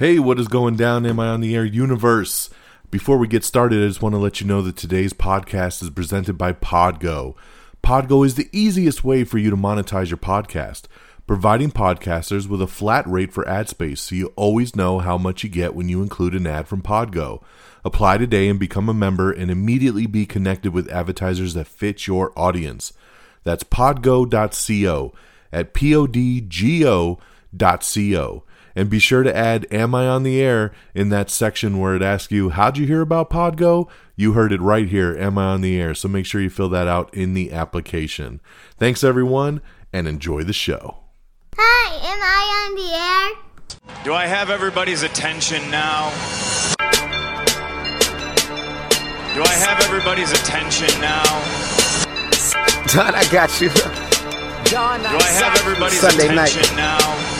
Hey, what is going down? Am I on the air universe? Before we get started, I just want to let you know that today's podcast is presented by Podgo. Podgo is the easiest way for you to monetize your podcast, providing podcasters with a flat rate for ad space so you always know how much you get when you include an ad from Podgo. Apply today and become a member and immediately be connected with advertisers that fit your audience. That's podgo.co at podgo.co. And be sure to add Am I on the air in that section where it asks you, How'd you hear about Podgo? You heard it right here, Am I on the air? So make sure you fill that out in the application. Thanks, everyone, and enjoy the show. Hi, am I on the air? Do I have everybody's attention now? Do I have everybody's attention now? Don, I got you. Do I have everybody's Sunday night. now?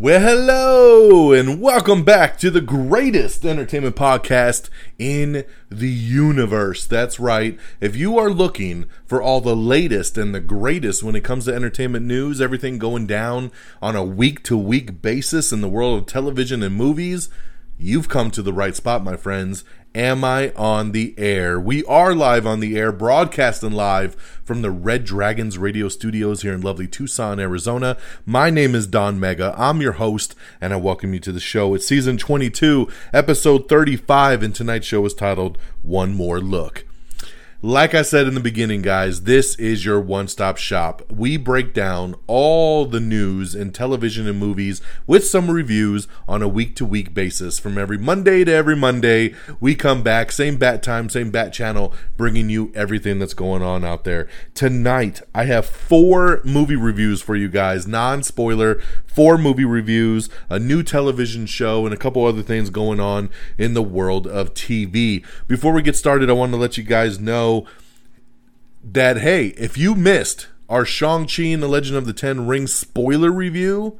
Well, hello, and welcome back to the greatest entertainment podcast in the universe. That's right. If you are looking for all the latest and the greatest when it comes to entertainment news, everything going down on a week to week basis in the world of television and movies, you've come to the right spot, my friends. Am I on the air? We are live on the air, broadcasting live from the Red Dragons radio studios here in lovely Tucson, Arizona. My name is Don Mega. I'm your host, and I welcome you to the show. It's season 22, episode 35, and tonight's show is titled One More Look. Like I said in the beginning, guys, this is your one stop shop. We break down all the news in television and movies with some reviews on a week to week basis. From every Monday to every Monday, we come back, same bat time, same bat channel, bringing you everything that's going on out there. Tonight, I have four movie reviews for you guys, non spoiler, four movie reviews, a new television show, and a couple other things going on in the world of TV. Before we get started, I want to let you guys know that hey, if you missed our Shang-Chi and the Legend of the Ten Rings spoiler review,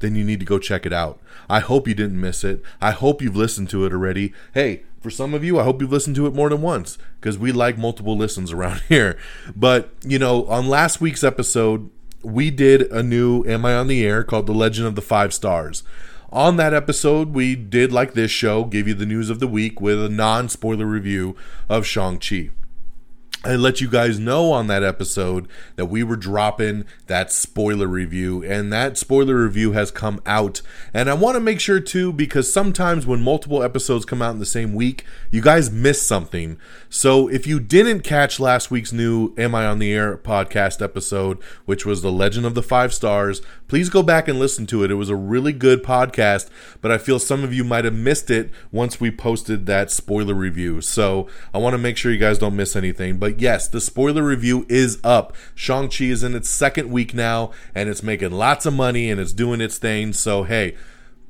then you need to go check it out. I hope you didn't miss it. I hope you've listened to it already. Hey, for some of you, I hope you've listened to it more than once because we like multiple listens around here. But, you know, on last week's episode, we did a new Am I on the Air called The Legend of the Five Stars. On that episode, we did like this show, give you the news of the week with a non spoiler review of Shang-Chi. I let you guys know on that episode that we were dropping that spoiler review, and that spoiler review has come out. And I want to make sure too, because sometimes when multiple episodes come out in the same week, you guys miss something. So if you didn't catch last week's new Am I on the Air podcast episode, which was The Legend of the Five Stars, please go back and listen to it. It was a really good podcast, but I feel some of you might have missed it once we posted that spoiler review. So I want to make sure you guys don't miss anything. But yes, the spoiler review is up. Shang-Chi is in its second week now, and it's making lots of money and it's doing its thing. So, hey,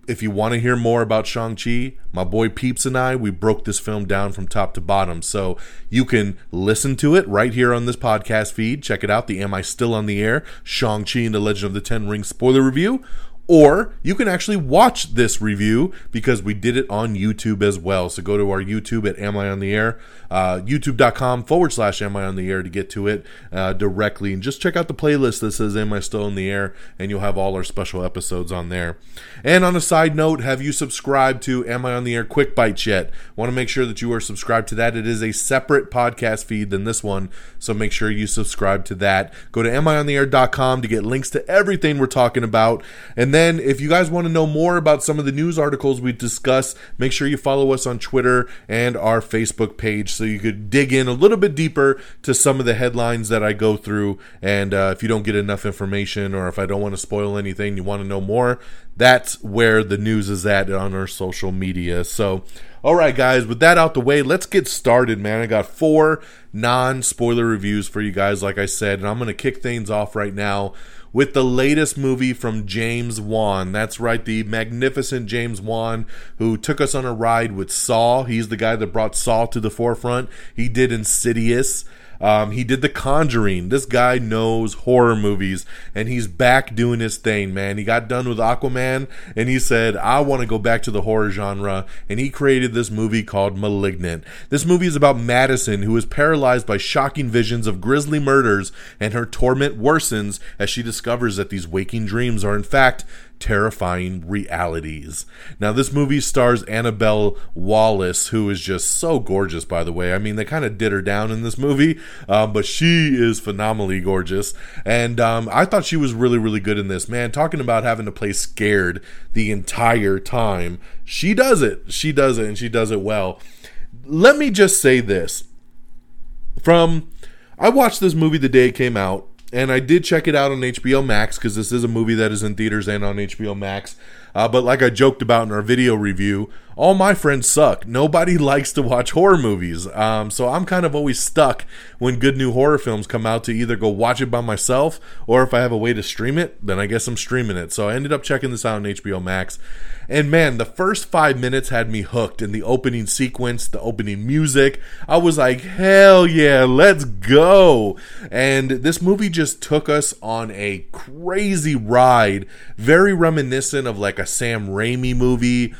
if you want to hear more about Shang-Chi, my boy Peeps and I, we broke this film down from top to bottom. So you can listen to it right here on this podcast feed. Check it out, the Am I Still on the Air? Shang-Chi and the Legend of the Ten Rings spoiler review. Or you can actually watch this review because we did it on YouTube as well. So go to our YouTube at Am I on the Air, uh, youtube.com forward slash Am I on the Air to get to it uh, directly. And just check out the playlist that says Am I Still in the Air, and you'll have all our special episodes on there. And on a side note, have you subscribed to Am I on the Air Quick Bites yet? Want to make sure that you are subscribed to that. It is a separate podcast feed than this one, so make sure you subscribe to that. Go to amiontheair.com to get links to everything we're talking about. And And then if you guys want to know more about some of the news articles we discuss, make sure you follow us on Twitter and our Facebook page so you could dig in a little bit deeper to some of the headlines that I go through. And uh, if you don't get enough information or if I don't want to spoil anything, you want to know more, that's where the news is at on our social media. So, all right, guys, with that out the way, let's get started, man. I got four non spoiler reviews for you guys, like I said, and I'm going to kick things off right now with the latest movie from James Wan. That's right, the magnificent James Wan, who took us on a ride with Saw. He's the guy that brought Saw to the forefront. He did Insidious. Um, he did The Conjuring. This guy knows horror movies, and he's back doing his thing, man. He got done with Aquaman, and he said, I want to go back to the horror genre, and he created this movie called Malignant. This movie is about Madison, who is paralyzed by shocking visions of grisly murders, and her torment worsens as she discovers that these waking dreams are, in fact, terrifying realities. Now, this movie stars Annabelle Wallis, who is just so gorgeous, by the way. I mean, they kind of did her down in this movie, um, but she is phenomenally gorgeous. And um, I thought she was really, really good in this. Man, talking about having to play scared the entire time, she does it. She does it, and she does it well. Let me just say this. From I watched this movie the day it came out and I did check it out on HBO Max because this is a movie that is in theaters and on HBO Max. Uh, but like I joked about in our video review, all my friends suck. Nobody likes to watch horror movies. Um, so I'm kind of always stuck when good new horror films come out to either go watch it by myself or if I have a way to stream it, then I guess I'm streaming it. So I ended up checking this out on HBO Max. And man, the first five minutes had me hooked in the opening sequence, the opening music. I was like, hell yeah, let's go. And this movie just took us on a crazy ride, very reminiscent of like a Sam Raimi movie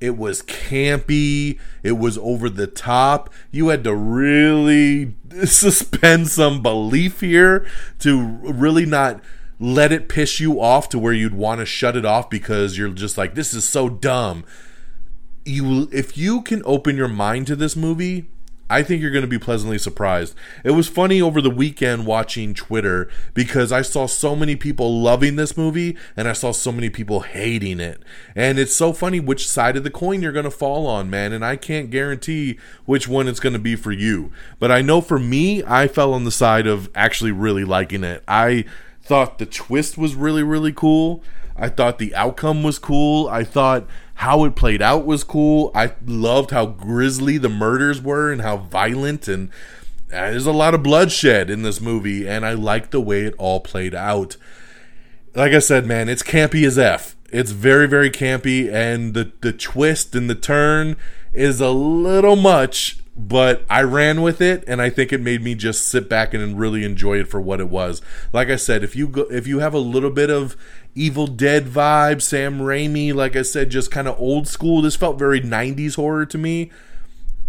it was campy. It was over the top. You had to really suspend some belief here to really not let it piss you off to where you'd want to shut it off because you're just like this is so dumb. You if you can open your mind to this movie, I think you're going to be pleasantly surprised. It was funny over the weekend watching Twitter because I saw so many people loving this movie and I saw so many people hating it. And it's so funny which side of the coin you're going to fall on, man. And I can't guarantee which one it's going to be for you. But I know for me, I fell on the side of actually really liking it. I thought the twist was really, really cool. I thought the outcome was cool. I thought how it played out was cool. I loved how grisly the murders were and how violent and uh, there's a lot of bloodshed in this movie and I liked the way it all played out. Like I said, man, it's campy as F. It's very very campy and the the twist and the turn is a little much but I ran with it, and I think it made me just sit back and really enjoy it for what it was. Like I said, if you go, if you have a little bit of Evil Dead vibe, Sam Raimi, like I said, just kind of old school. This felt very '90s horror to me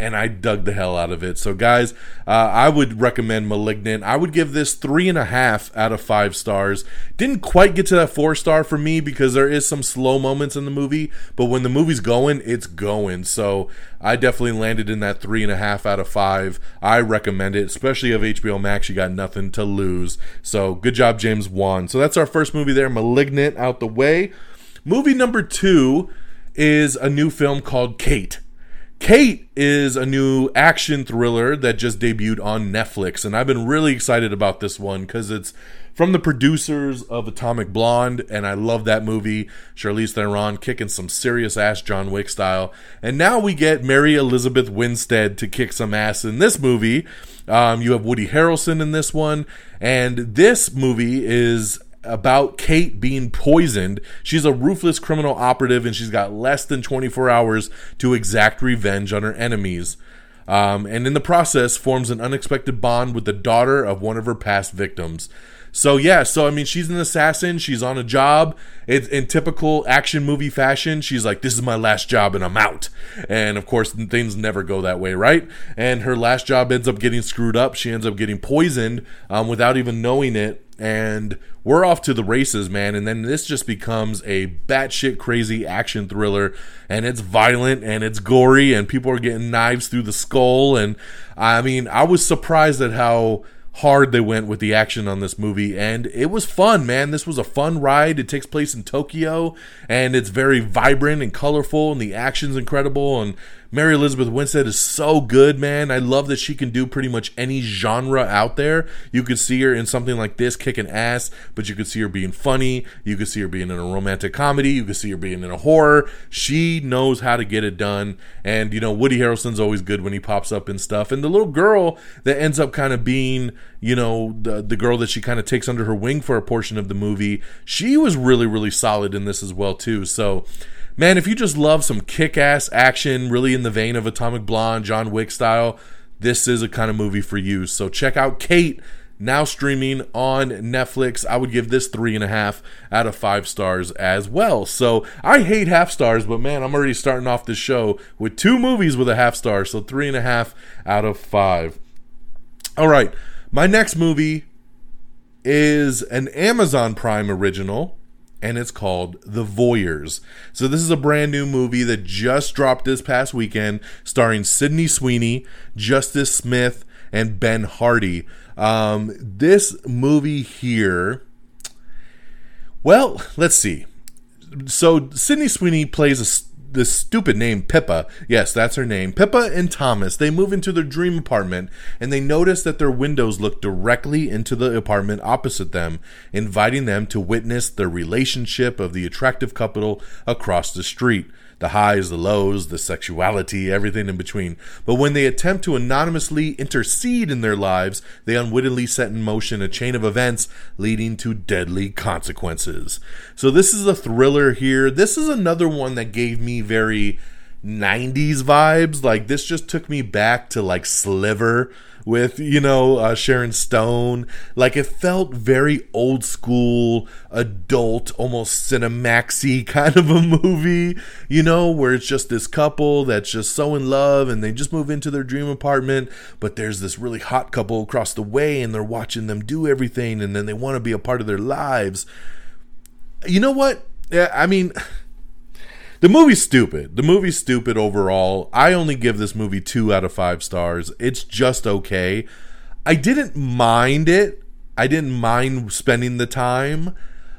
and I dug the hell out of it. So, guys, uh, I would recommend Malignant. I would give this three and a half out of five stars. Didn't quite get to that four star for me because there is some slow moments in the movie, but when the movie's going, it's going. So, I definitely landed in that three and a half out of five. I recommend it, especially of HBO Max. You got nothing to lose. So, good job, James Wan. So, that's our first movie there, Malignant, out the way. Movie number two is a new film called Kate. Kate is a new action thriller that just debuted on Netflix, and I've been really excited about this one because it's from the producers of Atomic Blonde, and I love that movie. Charlize Theron kicking some serious ass John Wick style, and now we get Mary Elizabeth Winstead to kick some ass in this movie. Um, you have Woody Harrelson in this one, and this movie is about Kate being poisoned. She's a ruthless criminal operative and she's got less than 24 hours to exact revenge on her enemies. Um, and in the process, forms an unexpected bond with the daughter of one of her past victims. So yeah, so I mean, she's an assassin. She's on a job. It's in typical action movie fashion. She's like, "This is my last job, and I'm out." And of course, things never go that way, right? And her last job ends up getting screwed up. She ends up getting poisoned um, without even knowing it and we're off to the races, man. And then this just becomes a batshit crazy action thriller, and it's violent and it's gory, and people are getting knives through the skull. And I mean, I was surprised at how hard they went with the action on this movie and it was fun man. This was a fun ride. It takes place in tokyo and it's very vibrant and colorful and the action's incredible and Mary Elizabeth Winstead is so good, man. I love that she can do pretty much any genre out there. You could see her in something like this kicking ass, but you could see her being funny. You could see her being in a romantic comedy. You could see her being in a horror. She knows how to get it done. And, you know, Woody Harrelson's always good when he pops up and stuff. And the little girl that ends up kind of being, you know, the, the girl that she kind of takes under her wing for a portion of the movie, she was really, really solid in this as well, too. So, man, if you just love some kick ass action, really in the vein of Atomic Blonde, John Wick style, this is a kind of movie for you. So check out Kate, now streaming on Netflix. I would give this three and a half out of five stars as well. So I hate half stars, but man, I'm already starting off this show with two movies with a half star. So three and a half out of five. All right, my next movie is an Amazon Prime original and it's called The Voyeurs. So this is a brand new movie that just dropped this past weekend, starring Sydney Sweeney, Justice Smith, and Ben Hardy. Um, this movie here, well, let's see. So Sydney Sweeney plays a this stupid name Pippa. Yes, that's her name. Pippa and Thomas. They move into their dream apartment and they notice that their windows look directly into the apartment opposite them, inviting them to witness the relationship of the attractive couple across the street the highs, the lows, the sexuality, everything in between. But when they attempt to anonymously intercede in their lives, they unwittingly set in motion a chain of events leading to deadly consequences. So, this is a thriller here. This is another one that gave me very 90s vibes. Like, this just took me back to like Sliver with you know uh, Sharon Stone. Like it felt very old school, adult, almost cinemaxy kind of a movie. You know, where it's just this couple that's just so in love and they just move into their dream apartment, but there's this really hot couple across the way and they're watching them do everything and then they want to be a part of their lives. You know what? Yeah, I mean. The movie's stupid. The movie's stupid overall. I only give this movie two out of five stars. It's just okay. I didn't mind it. I didn't mind spending the time,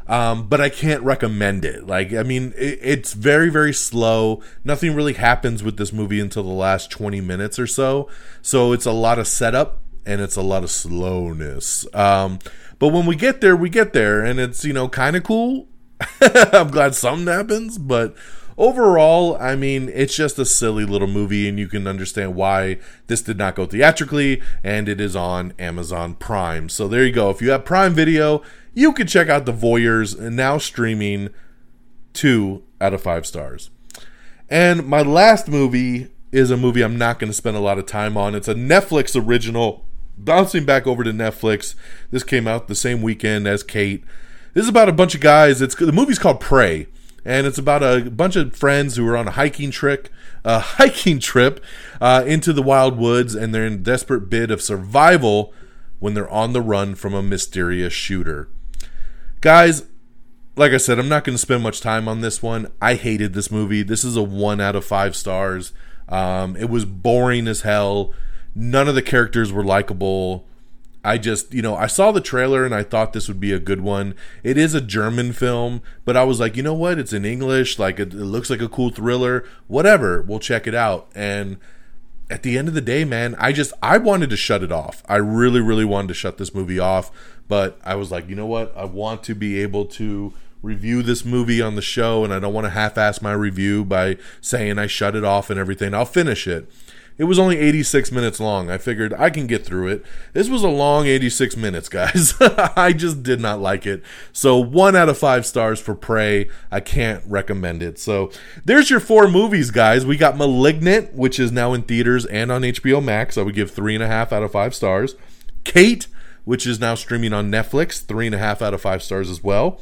um, but I can't recommend it. Like, I mean, it, it's very, very slow. Nothing really happens with this movie until the last 20 minutes or so. So it's a lot of setup and it's a lot of slowness. Um, but when we get there, we get there, and it's, you know, kind of cool. I'm glad something happens, but overall, I mean, it's just a silly little movie, and you can understand why this did not go theatrically, and it is on Amazon Prime. So there you go. If you have Prime Video, you can check out The Voyeurs, now streaming two out of five stars. And my last movie is a movie I'm not going to spend a lot of time on. It's a Netflix original. Bouncing back over to Netflix. This came out the same weekend as Kate. This is about a bunch of guys. It's the movie's called Prey and it's about a bunch of friends who are on a hiking trip, a hiking trip uh, into the wild woods, and they're in desperate bid of survival when they're on the run from a mysterious shooter. Guys, like I said, I'm not going to spend much time on this one. I hated this movie. This is a one out of five stars. Um, it was boring as hell. None of the characters were likable. I just, you know, I saw the trailer and I thought this would be a good one. It is a German film, but I was like, you know what? It's in English. Like, it, it, looks like a cool thriller. Whatever. We'll check it out. And at the end of the day, man, I just, I wanted to shut it off. I really, really wanted to shut this movie off. But I was like, you know what? I want to be able to review this movie on the show and I don't want to half ass my review by saying I shut it off and everything. I'll finish it. It was only 86 minutes long. I figured I can get through it. This was a long 86 minutes, guys. I just did not like it. So, one out of five stars for Prey. I can't recommend it. So, there's your four movies, guys. We got Malignant, which is now in theaters and on HBO Max. I would give three and a half out of five stars. Kate, which is now streaming on Netflix, three and a half out of five stars as well.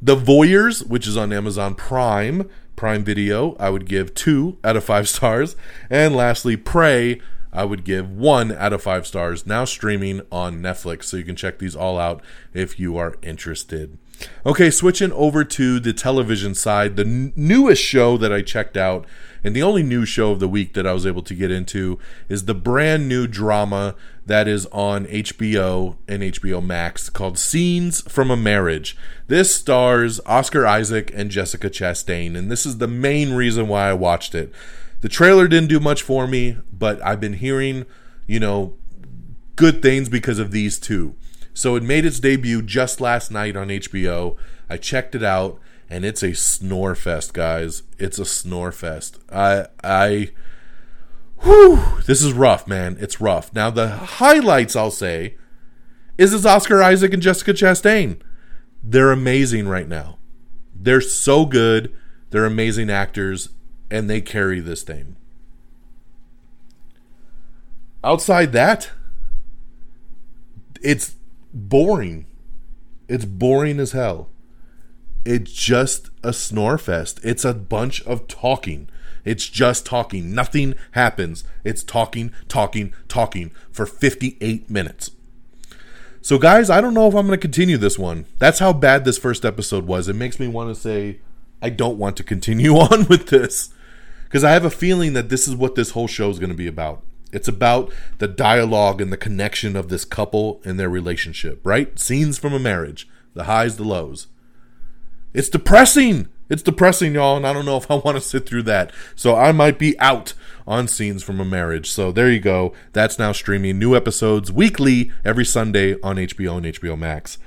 The Voyeurs, which is on Amazon Prime, Prime Video, I would give two out of five stars. And lastly, Prey, I would give one out of five stars, now streaming on Netflix. So you can check these all out if you are interested. Okay, switching over to the television side, the n- newest show that I checked out, and the only new show of the week that I was able to get into, is the brand new drama that is on HBO and HBO Max called Scenes from a Marriage. This stars Oscar Isaac and Jessica Chastain, and this is the main reason why I watched it. The trailer didn't do much for me, but I've been hearing, you know, good things because of these two. So it made its debut just last night on HBO. I checked it out, and it's a snore fest, guys. It's a snore fest. I I whew, this is rough, man. It's rough. Now the highlights I'll say is it's Oscar Isaac and Jessica Chastain. They're amazing right now. They're so good. They're amazing actors, and they carry this thing. Outside that, it's boring. It's boring as hell. It's just a snore fest. It's a bunch of talking. It's just talking. Nothing happens. It's talking, talking, talking for 58 minutes. So, guys, I don't know if I'm going to continue this one. That's how bad this first episode was. It makes me want to say, I don't want to continue on with this. Because I have a feeling that this is what this whole show is going to be about. It's about the dialogue and the connection of this couple and their relationship, right? Scenes from a marriage, the highs, the lows. It's depressing. It's depressing, y'all, and I don't know if I want to sit through that. So I might be out on scenes from a marriage. So there you go. That's now streaming new episodes weekly every Sunday on HBO and HBO Max.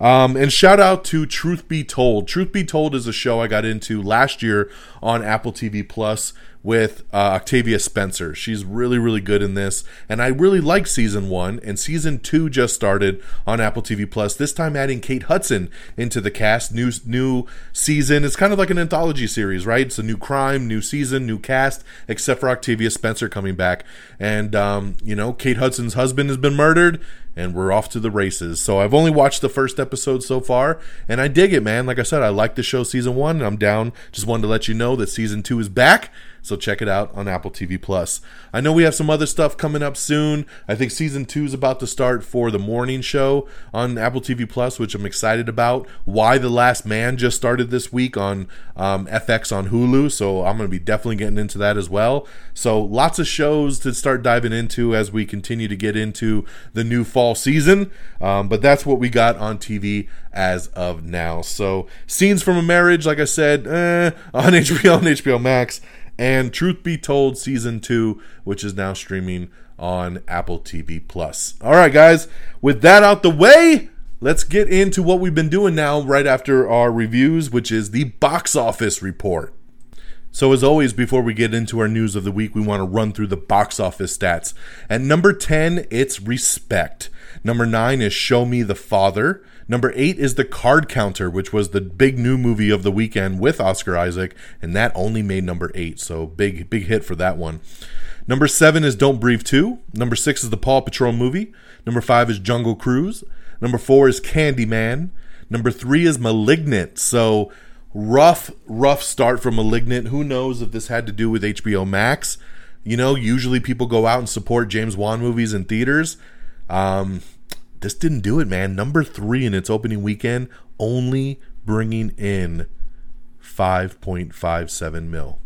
Um, and shout out to Truth Be Told. Truth Be Told is a show I got into last year on Apple TV Plus with uh, Octavia Spencer. She's really, really good in this, and I really like season one. And season two just started on Apple TV Plus. This time, adding Kate Hudson into the cast. New new season. It's kind of like an anthology series, right? It's a new crime, new season, new cast, except for Octavia Spencer coming back. And um, you know, Kate Hudson's husband has been murdered and we're off to the races. So I've only watched the first episode so far, and I dig it, man. Like I said, I like the show season one, and I'm down. Just wanted to let you know that season two is back. So check it out on Apple TV Plus. I know we have some other stuff coming up soon. I think season two is about to start for the morning show on Apple TV Plus, which I'm excited about. Y the Last Man just started this week on um, FX on Hulu, so I'm going to be definitely getting into that as well. So lots of shows to start diving into as we continue to get into the new fall season. Um, but that's what we got on TV as of now. So scenes from a marriage, like I said, eh, on HBO and HBO Max and Truth Be Told season 2 which is now streaming on Apple TV Plus. All right guys, with that out the way, let's get into what we've been doing now right after our reviews, which is the box office report. So, as always, before we get into our news of the week, we want to run through the box office stats. At number 10, it's Respect. Number 9 is Show Me the Father. Number 8 is The Card Counter, which was the big new movie of the weekend with Oscar Isaac, and that only made number 8. So, big, big hit for that one. Number 7 is Don't Breathe 2. Number 6 is the Paw Patrol movie. Number 5 is Jungle Cruise. Number 4 is Candyman. Number 3 is Malignant. So, rough, rough start for Malignant. Who knows if this had to do with HBO Max? You know, usually people go out and support James Wan movies in theaters. Um, this didn't do it, man. Number three in its opening weekend, only bringing in 5.57 mil.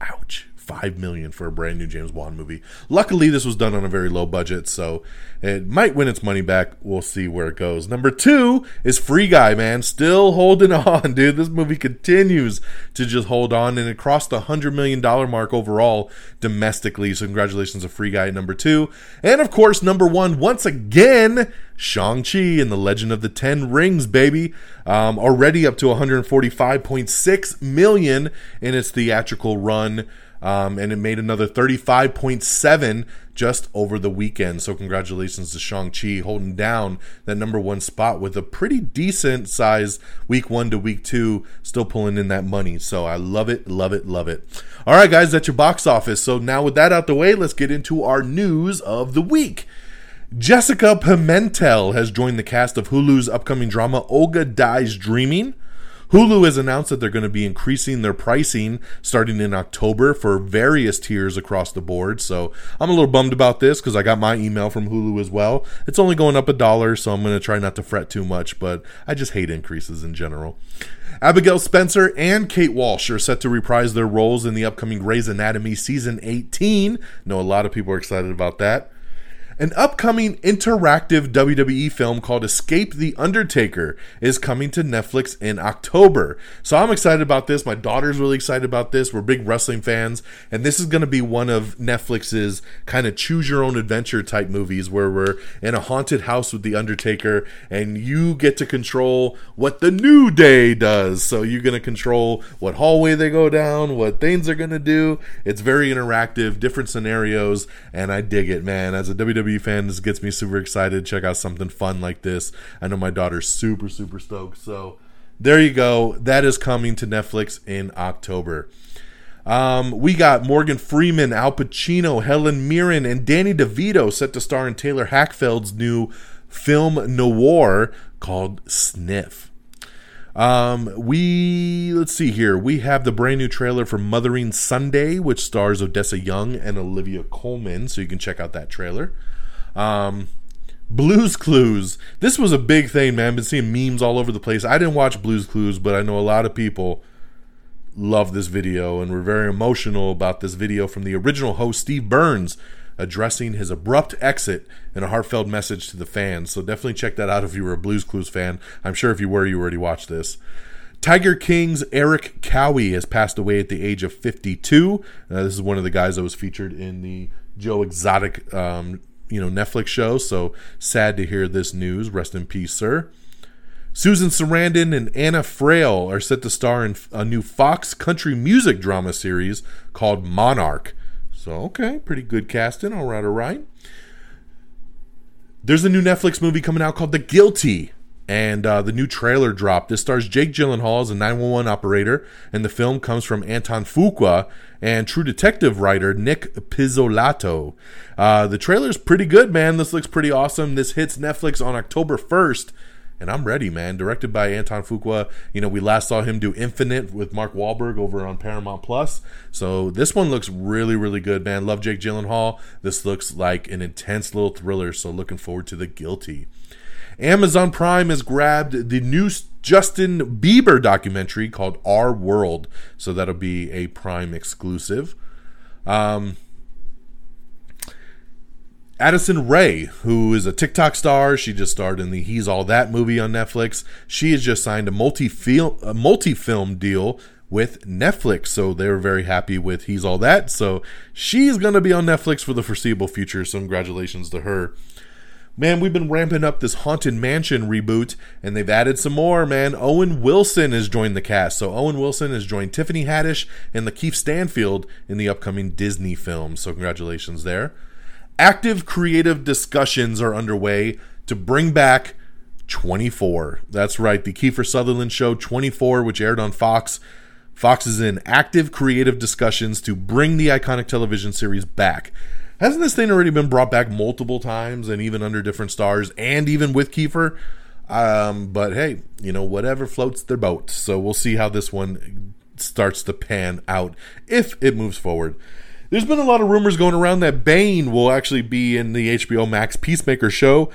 Ouch. 5 million for a brand new James Bond movie. Luckily this was done on a very low budget, so it might win its money back. We'll see where it goes. Number 2 is Free Guy, man. Still holding on, dude. This movie continues to just hold on and it crossed the 100 million dollar mark overall domestically. So congratulations to Free Guy number 2. And of course, number 1 once again, Shang-Chi and the Legend of the Ten Rings, baby. Um, already up to 145.6 million in its theatrical run. Um, and it made another 35.7 just over the weekend. So congratulations to Shang-Chi holding down that number one spot with a pretty decent size week one to week two, still pulling in that money. So I love it, love it, love it. All right, guys, that's your box office. So now with that out the way, let's get into our news of the week. Jessica Pimentel has joined the cast of Hulu's upcoming drama Olga Dies Dreaming. Hulu has announced that they're going to be increasing their pricing starting in October for various tiers across the board. So I'm a little bummed about this because I got my email from Hulu as well. It's only going up a dollar, so I'm going to try not to fret too much, but I just hate increases in general. Abigail Spencer and Kate Walsh are set to reprise their roles in the upcoming Grey's Anatomy season 18. Know a lot of people are excited about that an upcoming interactive WWE film called Escape the Undertaker is coming to Netflix in October. So I'm excited about this. My daughter's really excited about this. We're big wrestling fans. And this is going to be one of Netflix's kind of choose your own adventure type movies where we're in a haunted house with The Undertaker and you get to control what the New Day does. So you're going to control what hallway they go down, what things they're going to do. It's very interactive, different scenarios. And I dig it, man. As a WWE WWE fan. This gets me super excited. Check out something fun like this. I know my daughter's super, super stoked. So there you go. That is coming to Netflix in October. Um, we got Morgan Freeman, Al Pacino, Helen Mirren, and Danny DeVito set to star in Taylor Hackford's new film noir called Sniff. Um, we let's see here. We have the brand new trailer for Mothering Sunday, which stars Odessa Young and Olivia Colman. So you can check out that trailer. Um, Blues Clues. This was a big thing, man. I've been seeing memes all over the place. I didn't watch Blues Clues, but I know a lot of people love this video and were very emotional about this video from the original host, Steve Burns, addressing his abrupt exit in a heartfelt message to the fans. So definitely check that out if you were a Blues Clues fan. I'm sure if you were, you already watched this. Tiger King's Erik Cowie has passed away at the age of 52. Uh, this is one of the guys that was featured in the Joe Exotic um, you know Netflix show. So sad to hear this news. Rest in peace, sir. Susan Sarandon and Anna Friel are set to star in a new Fox country music drama series called Monarch. So okay, pretty good casting. All right, all right. There's a new Netflix movie coming out called The Guilty and uh, the new trailer dropped. This stars Jake Gyllenhaal as a 911 operator, and the film comes from Antoine Fuqua and True Detective writer Nic Pizzolatto. Uh, the trailer is pretty good, man. This looks pretty awesome. This hits Netflix on October 1st, and I'm ready, man. Directed by Antoine Fuqua. You know, we last saw him do Infinite with Mark Wahlberg over on Paramount Plus. So this one looks really, really good, man. Love Jake Gyllenhaal. This looks like an intense little thriller. So looking forward to The Guilty. Amazon Prime has grabbed the new Justin Bieber documentary called Our World. So that'll be a Prime exclusive. Um, Addison Rae, who is a TikTok star, she just starred in the He's All That movie on Netflix. She has just signed a multi-film, a multi-film deal with Netflix. So they're very happy with He's All That. So she's going to be on Netflix for the foreseeable future. So congratulations to her. Man, we've been ramping up this Haunted Mansion reboot, and they've added some more, man. Owen Wilson has joined the cast. So Owen Wilson has joined Tiffany Haddish and Lakeith Stanfield in the upcoming Disney film. So congratulations there. Active creative discussions are underway to bring back 24. That's right, the Kiefer Sutherland show 24, which aired on Fox. Fox is in active creative discussions to bring the iconic television series back. Hasn't this thing already been brought back multiple times and even under different stars and even with Kiefer? Um, but hey, you know, whatever floats their boat. So we'll see how this one starts to pan out if it moves forward. There's been a lot of rumors going around that Bane will actually be in the HBO Max Peacemaker show.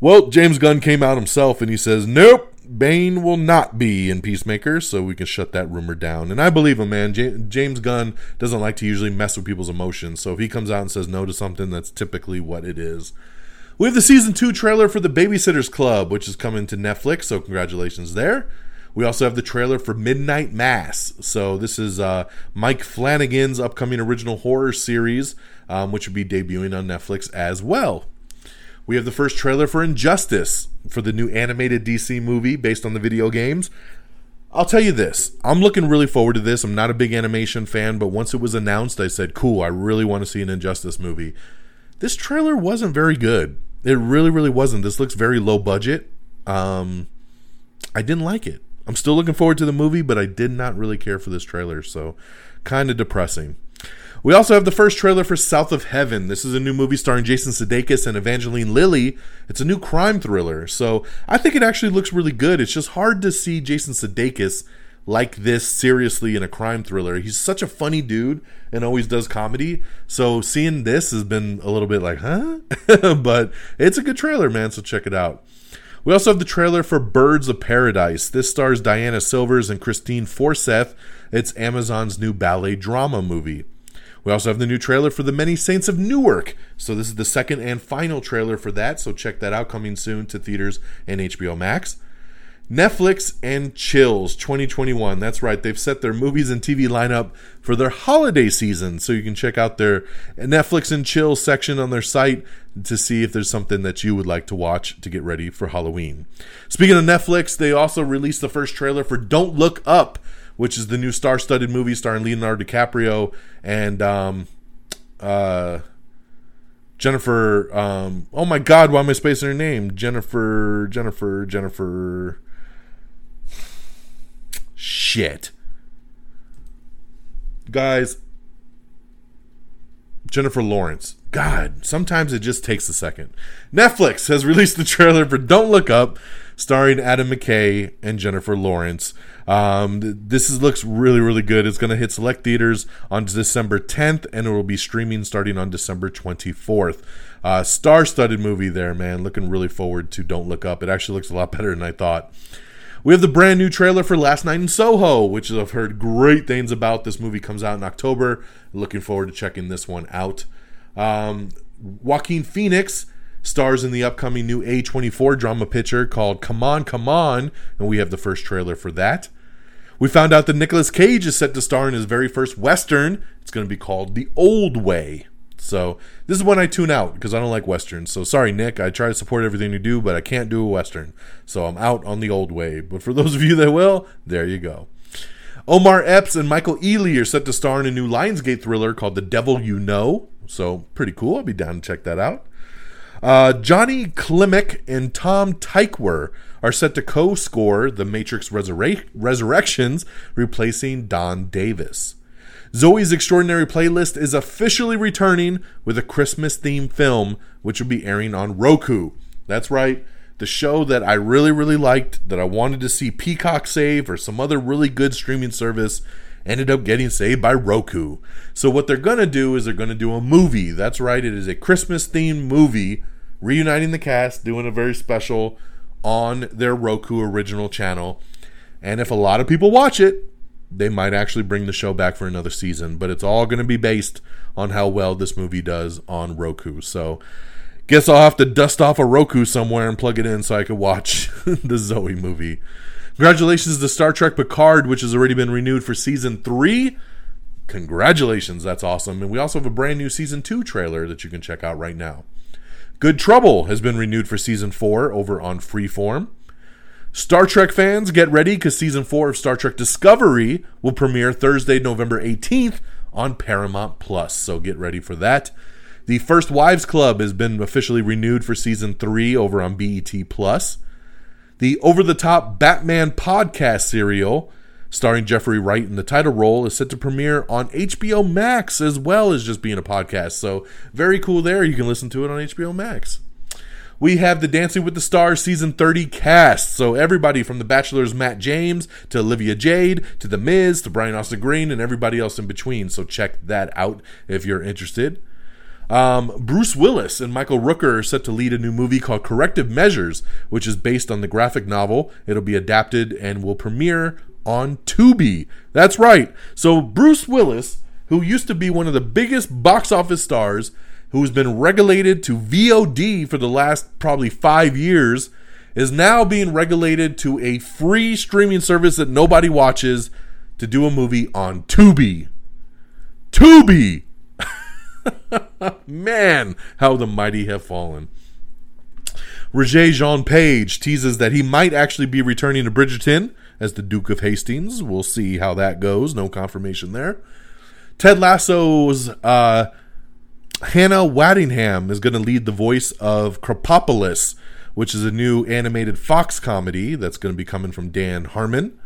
Well, James Gunn came out himself and he says, nope, Bane will not be in Peacemaker, so we can shut that rumor down. And I believe him, man. J- James Gunn doesn't like to usually mess with people's emotions, so if he comes out and says no to something, that's typically what it is. We have the season two trailer for The Babysitters Club, which is coming to Netflix, so congratulations there. We also have the trailer for Midnight Mass. So this is uh, Mike Flanagan's upcoming original horror series, um, which will be debuting on Netflix as well. We have the first trailer for Injustice for the new animated DC movie based on the video games. I'll tell you this, I'm looking really forward to this. I'm not a big animation fan, but once it was announced, I said, cool, I really want to see an Injustice movie. This trailer wasn't very good. It really, really wasn't. This looks very low budget. Um, I didn't like it. I'm still looking forward to the movie, but I did not really care for this trailer, so kind of depressing. We also have the first trailer for South of Heaven. This is a new movie starring Jason Sudeikis and Evangeline Lilly. It's a new crime thriller, so I think it actually looks really good. It's just hard to see Jason Sudeikis like this seriously in a crime thriller. He's such a funny dude and always does comedy. So seeing this has been a little bit like, huh? but it's a good trailer, man. So check it out. We also have the trailer for Birds of Paradise. This stars Diana Silvers and Kristine Froseth. It's Amazon's new ballet drama movie. We also have the new trailer for The Many Saints of Newark. So this is the second and final trailer for that. So check that out coming soon to theaters and HBO Max. Netflix and Chills 2021. That's right. They've set their movies and TV lineup for their holiday season. So you can check out their Netflix and Chills section on their site to see if there's something that you would like to watch to get ready for Halloween. Speaking of Netflix, they also released the first trailer for Don't Look Up, which is the new star studded movie starring Leonardo DiCaprio and um, uh, Jennifer. Um, oh my God, why am I spacing her name? Jennifer, Jennifer, Jennifer. Shit. Guys, Jennifer Lawrence. God, sometimes it just takes a second. Netflix has released the trailer for Don't Look Up, starring Adam McKay and Jennifer Lawrence. Um, this is, looks really, really good. It's going to hit select theaters on December 10th, and it will be streaming starting on December 24th. Uh, star-studded movie there, man. Looking really forward to Don't Look Up. It actually looks a lot better than I thought. We have the brand new trailer for Last Night in Soho, which I've heard great things about. This movie comes out in October. Looking forward to checking this one out. Um, Joaquin Phoenix stars in the upcoming new A24 drama picture called Come On, Come On, and we have the first trailer for that. We found out that Nicolas Cage is set to star in his very first Western. It's going to be called The Old Way. So this is when I tune out because I don't like westerns. So sorry, Nick. I try to support everything you do, but I can't do a western. So I'm out on the old way. But for those of you that will, there you go. Omar Epps and Michael Ealy are set to star in a new Lionsgate thriller called The Devil You Know. So pretty cool. I'll be down to check that out. Uh, Johnny Klimek and Tom Tykwer are set to co-score The Matrix Resurre- Resurrections, replacing Don Davis. Zoey's Extraordinary Playlist is officially returning with a Christmas themed film, which will be airing on Roku. That's right, the show that I really, really liked, that I wanted to see Peacock save or some other really good streaming service, ended up getting saved by Roku. So, what they're going to do is they're going to do a movie. That's right, it is a Christmas themed movie, reuniting the cast, doing a very special on their Roku original channel. And if a lot of people watch it, they might actually bring the show back for another season, but it's all going to be based on how well this movie does on Roku. So, guess I'll have to dust off a Roku somewhere and plug it in so I could watch the Zoey movie. Congratulations to Star Trek Picard, which has already been renewed for season three. Congratulations, that's awesome. And we also have a brand new season two trailer that you can check out right now. Good Trouble has been renewed for season four over on Freeform. Star Trek fans, get ready because season four of Star Trek Discovery will premiere Thursday, November 18th on Paramount Plus. So get ready for that. The First Wives Club has been officially renewed for season three over on BET Plus. The over the top Batman podcast serial, starring Jeffrey Wright in the title role, is set to premiere on HBO Max as well as just being a podcast. So, very cool there. You can listen to it on HBO Max. We have the Dancing with the Stars season 30 cast. So, everybody from The Bachelor's Matt James to Olivia Jade to The Miz to Brian Austin Green and everybody else in between. So, check that out if you're interested. Um, Bruce Willis and Michael Rooker are set to lead a new movie called Corrective Measures, which is based on the graphic novel. It'll be adapted and will premiere on Tubi. That's right. So Bruce Willis, who used to be one of the biggest box office stars, who's been regulated to VOD for the last probably five years, is now being regulated to a free streaming service that nobody watches to do a movie on Tubi. Tubi! Man, how the mighty have fallen. Regé-Jean Page teases that he might actually be returning to Bridgerton as the Duke of Hastings. We'll see how that goes. No confirmation there. Ted Lasso's uh, Hannah Waddingham is going to lead the voice of Krapopolis, which is a new animated Fox comedy that's going to be coming from Dan Harmon.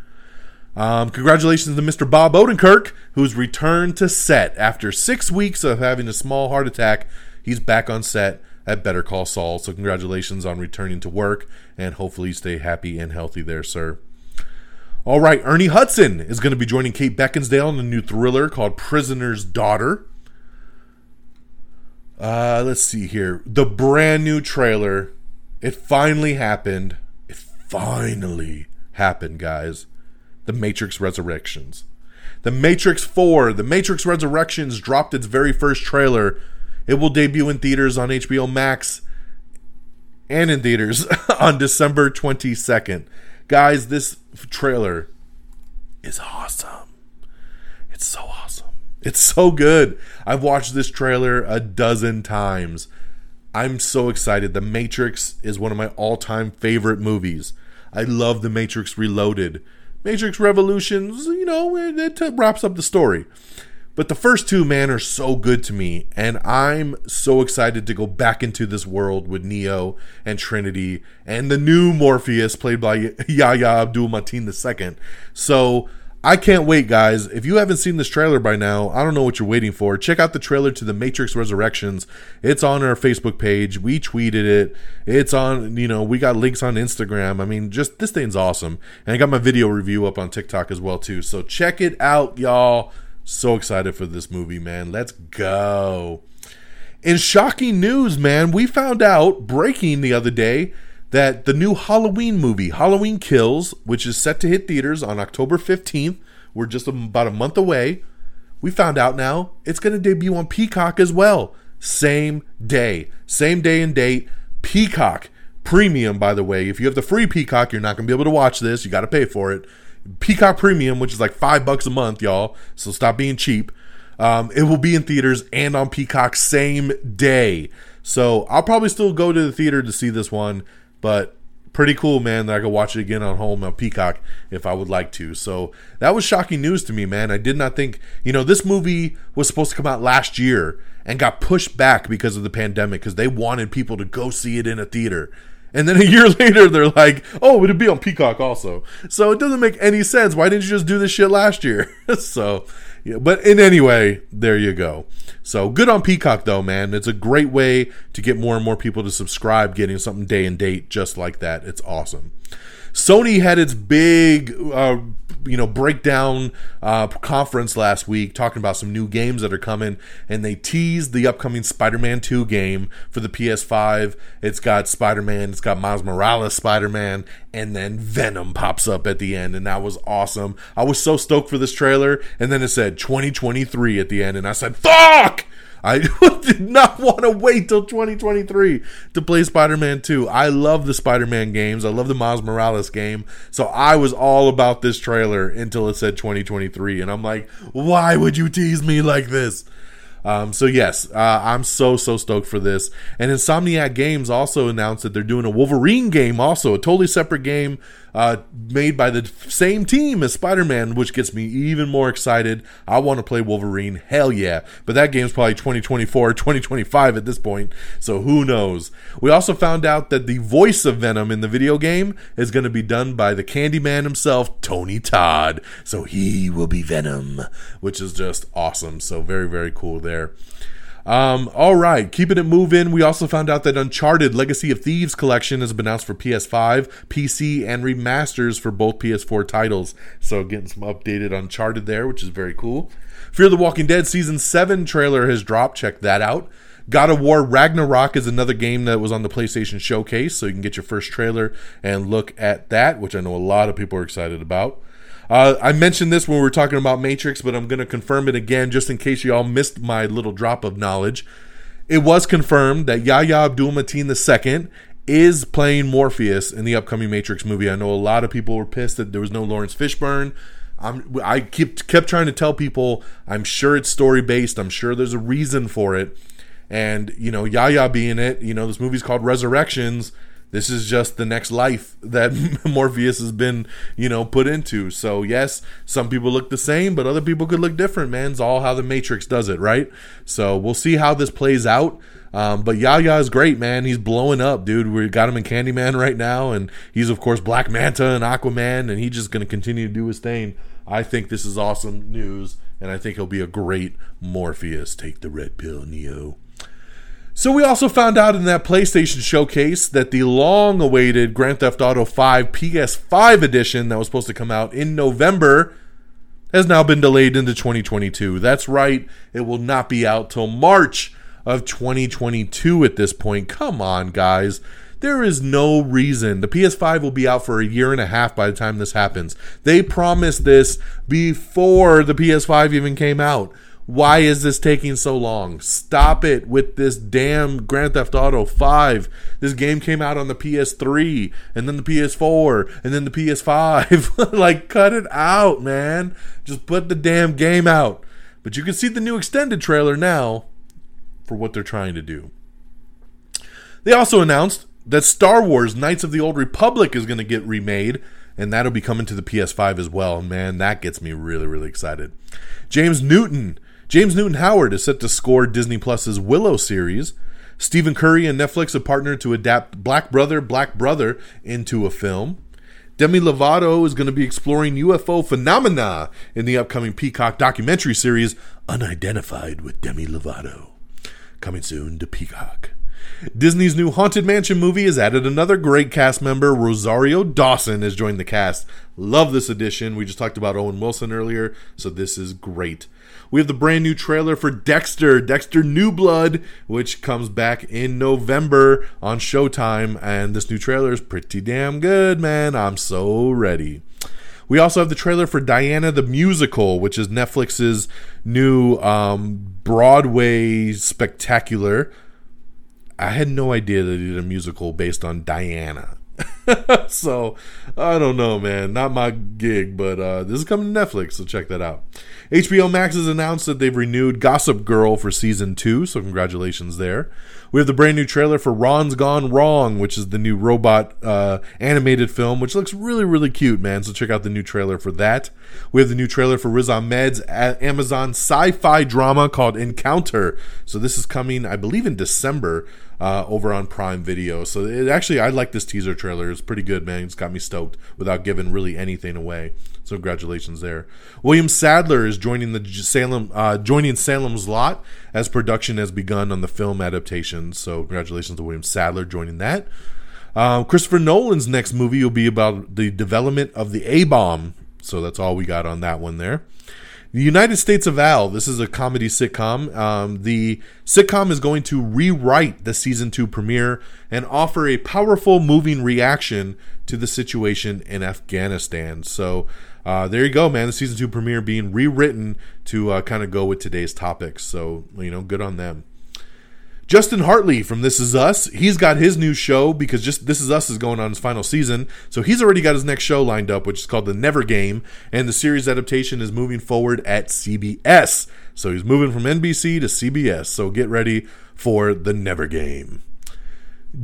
Um, congratulations to Mr. Bob Odenkirk, who's returned to set after six weeks of having a small heart attack. He's back on set at Better Call Saul. So congratulations on returning to work, and hopefully stay happy and healthy there, sir. All right, Ernie Hudson is going to be joining Kate Beckinsale in a new thriller called Prisoner's Daughter. Uh, let's see here. The brand new trailer. It finally happened. It finally happened, guys. The Matrix Resurrections. The Matrix 4, The Matrix Resurrections dropped its very first trailer. It will debut in theaters on HBO Max and in theaters on December 22nd. Guys, this trailer is awesome. It's so awesome. It's so good. I've watched this trailer a dozen times. I'm so excited. The Matrix is one of my all time favorite movies. I love The Matrix Reloaded. Matrix Revolutions, you know, it, it wraps up the story. But the first two, man, are so good to me. And I'm so excited to go back into this world with Neo and Trinity and the new Morpheus, played by Yahya Abdul Mateen II. So I can't wait, guys. If you haven't seen this trailer by now, I don't know what you're waiting for. Check out the trailer to The Matrix Resurrections. It's on our Facebook page. We tweeted it. It's on, you know, we got links on Instagram. I mean, just this thing's awesome. And I got my video review up on TikTok as well, too. So check it out, y'all. So excited for this movie, man. Let's go. In shocking news, man, we found out breaking the other day that the new Halloween movie, Halloween Kills, which is set to hit theaters on October 15th, we're just about a month away. We found out now it's going to debut on Peacock as well. Same day, same day and date. Peacock Premium, by the way. If you have the free Peacock, you're not going to be able to watch this. You got to pay for it. Peacock Premium, which is like five bucks a month, y'all. So stop being cheap. Um, it will be in theaters and on Peacock same day. So I'll probably still go to the theater to see this one but pretty cool, man, that I could watch it again on home on Peacock if I would like to. So that was shocking news to me, man. I did not think, you know, this movie was supposed to come out last year and got pushed back because of the pandemic because they wanted people to go see it in a theater. And then a year later, they're like, oh, it'd be on Peacock also. So it doesn't make any sense. Why didn't you just do this shit last year? so yeah, but in any way, there you go. So good on Peacock though, man. It's a great way to get more and more people to subscribe, getting something day and date just like that. It's awesome. Sony had its big uh, you know breakdown uh, conference last week talking about some new games that are coming, and they teased the upcoming Spider-Man 2 game for the PS5. It's got Spider-Man, it's got Miles Morales Spider-Man, and then Venom pops up at the end, and that was awesome. I was so stoked for this trailer, and then it said 2023 at the end, and I said, "Fuck!" I did not want to wait till 2023 to play Spider Man 2. I love the Spider Man games. I love the Miles Morales game. So I was all about this trailer until it said 2023. And I'm like, why would you tease me like this? Um, so yes, uh, I'm so so stoked for this. And Insomniac Games also announced that they're doing a Wolverine game, also a totally separate game uh, made by the same team as Spider Man, which gets me even more excited. I want to play Wolverine, hell yeah. But that game's probably 2024, 2025 at this point, so who knows? We also found out that the voice of Venom in the video game is going to be done by the Candyman himself, Tony Todd. So he will be Venom, which is just awesome. So very, very cool there. Um, all right, keeping it moving. We also found out that Uncharted Legacy of Thieves collection has been announced for PS5, PC, and remasters for both PS4 titles. So getting some updated Uncharted there, which is very cool. Fear the Walking Dead season seven trailer has dropped. Check that out. God of War Ragnarok is another game that was on the PlayStation Showcase, so you can get your first trailer and look at that, which I know a lot of people are excited about. Uh, I mentioned this when we were talking about Matrix, but I'm going to confirm it again just in case you all missed my little drop of knowledge. It was confirmed that Yahya Abdul Mateen II is playing Morpheus in the upcoming Matrix movie. I know a lot of people were pissed that there was no Laurence Fishburne. I'm, I kept kept trying to tell people I'm sure it's story based. I'm sure there's a reason for it. And you know, Yahya being it, you know, this movie's called Resurrections this is just the next life that Morpheus has been, you know, put into. So yes, some people look the same, but other people could look different. Man, it's all how the Matrix does it, right? So we'll see how this plays out. Um, but Yahya is great, man. He's blowing up, dude. We got him in Candyman right now, and he's of course Black Manta and Aquaman, and he's just going to continue to do his thing. I think this is awesome news, and I think he'll be a great Morpheus. Take the red pill, Neo. So we also found out in that PlayStation showcase that the long-awaited Grand Theft Auto 5 PS5 edition that was supposed to come out in November has now been delayed into 2022. That's right, it will not be out till March of 2022 at this point. Come on, guys. There is no reason. The PS5 will be out for a year and a half by the time this happens. They promised this before the PS5 even came out. Why is this taking so long? Stop it with this damn Grand Theft Auto 5. This game came out on the PS3 and then the PS4 and then the PS5. like, cut it out, man. Just put the damn game out. But you can see the new extended trailer now for what they're trying to do. They also announced that Star Wars Knights of the Old Republic is going to get remade, and that'll be coming to the PS5 as well. And man, that gets me really, really excited. James Newton James Newton Howard is set to score Disney Plus's Willow series. Stephen Curry and Netflix have partnered to adapt Black Brother, Black Brother into a film. Demi Lovato is going to be exploring UFO phenomena in the upcoming Peacock documentary series Unidentified with Demi Lovato. Coming soon to Peacock. Disney's new Haunted Mansion movie has added another great cast member. Rosario Dawson has joined the cast. Love this addition. We just talked about Owen Wilson earlier, so this is great. We have the brand new trailer for Dexter, Dexter New Blood, which comes back in November on Showtime. And this new trailer is pretty damn good, man. I'm so ready. We also have the trailer for Diana the Musical, which is Netflix's new um, Broadway spectacular. I had no idea that they did a musical based on Diana. so I don't know, man. Not my gig, but uh, this is coming to Netflix, so check that out. HBO Max has announced that they've renewed Gossip Girl for season two, so congratulations there. We have the brand new trailer for Ron's Gone Wrong, which is the new robot uh, animated film, which looks really, really cute, man. So check out the new trailer for that. We have the new trailer for Riz Ahmed's Amazon sci-fi drama called Encounter. So this is coming, I believe, in December uh, over on Prime Video. So it actually, I like this teaser trailer. It's pretty good, man. It's got me stoked without giving really anything away. So congratulations there. William Sadler is joining the Salem, uh, joining Salem's Lot as production has begun on the film adaptation. So congratulations to William Sadler joining that. Uh, Christopher Nolan's next movie will be about the development of the A bomb. So that's all we got on that one there. The United States of Al, this is a comedy sitcom. Um, the sitcom is going to rewrite the season two premiere and offer a powerful, moving reaction to the situation in Afghanistan. So uh, there you go, man. The season two premiere being rewritten to uh, kind of go with today's topics. So, you know, good on them. Justin Hartley from This Is Us, he's got his new show because just This Is Us is going on its final season. So he's already got his next show lined up, which is called The Never Game, and the series adaptation is moving forward at CBS. So he's moving from NBC to CBS. So get ready for The Never Game.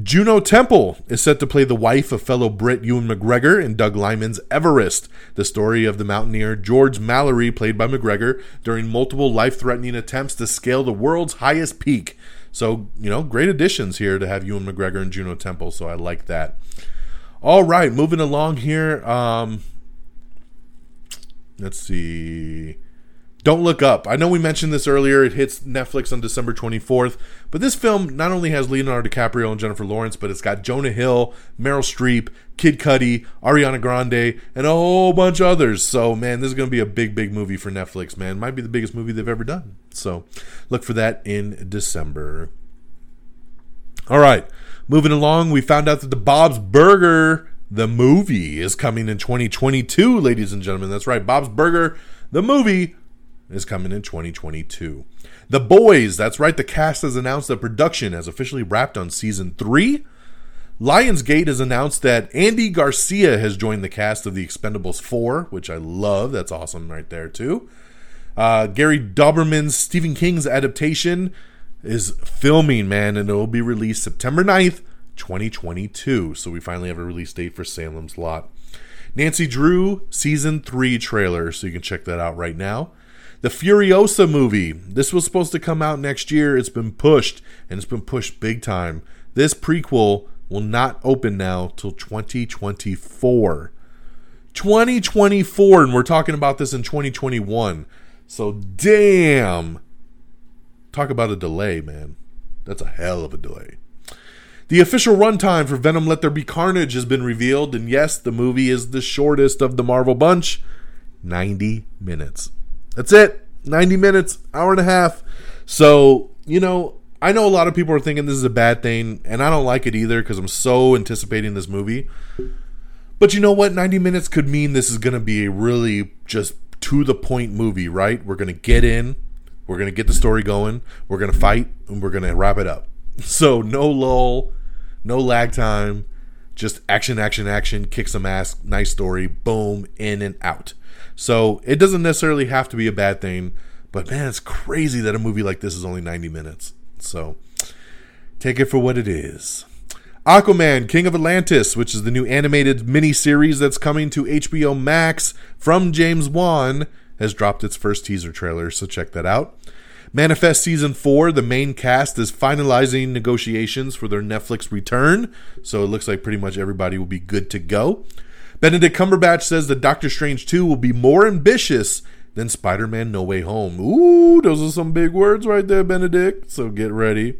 Juno Temple is set to play the wife of fellow Brit Ewan McGregor in Doug Liman's Everest, the story of the mountaineer George Mallory, played by McGregor, during multiple life threatening attempts to scale the world's highest peak. So, you know, great additions here to have Ewan McGregor and Juno Temple. So I like that. All right, moving along here. Um, let's see. Don't Look Up. I know we mentioned this earlier. It hits Netflix on December 24th. But this film not only has Leonardo DiCaprio and Jennifer Lawrence, but it's got Jonah Hill, Meryl Streep, Kid Cudi, Ariana Grande, and a whole bunch of others. So, man, this is going to be a big, big movie for Netflix, man. Might be the biggest movie they've ever done. So, look for that in December. All right. Moving along, we found out that the Bob's Burger, the movie, is coming in 2022, ladies and gentlemen. That's right. Bob's Burger, the movie, is coming in 2022. The Boys, that's right, the cast has announced that production has officially wrapped on season 3. Lionsgate has announced that Andy Garcia has joined the cast of The Expendables 4, which I love. That's awesome right there, too. Uh, Gary Dauberman's Stephen King's adaptation is filming, man, and it will be released September 9th, 2022. So we finally have a release date for Salem's Lot. Nancy Drew season 3 trailer, so you can check that out right now. The Furiosa movie. This was supposed to come out next year. It's been pushed, and it's been pushed big time. This prequel will not open now till 2024. 2024, and we're talking about this in 2021. So, damn. Talk about a delay, man. That's a hell of a delay. The official runtime for Venom Let There Be Carnage has been revealed, and yes, the movie is the shortest of the Marvel bunch 90 minutes. That's it. 90 minutes, hour and a half. So, you know, I know a lot of people are thinking this is a bad thing, and I don't like it either because I'm so anticipating this movie. But you know what? 90 minutes could mean this is going to be a really just to the point movie, right? We're going to get in, we're going to get the story going, we're going to fight, and we're going to wrap it up. So, no lull, no lag time, just action, action, action, kick some ass, nice story, boom, in and out. So, it doesn't necessarily have to be a bad thing, but man, it's crazy that a movie like this is only 90 minutes. So, take it for what it is. Aquaman, King of Atlantis, which is the new animated miniseries that's coming to HBO Max from James Wan, has dropped its first teaser trailer, so check that out. Manifest Season 4, the main cast is finalizing negotiations for their Netflix return, so it looks like pretty much everybody will be good to go. Benedict Cumberbatch says that Doctor Strange 2 will be more ambitious than Spider Man No Way Home. Ooh, those are some big words right there, Benedict, so get ready.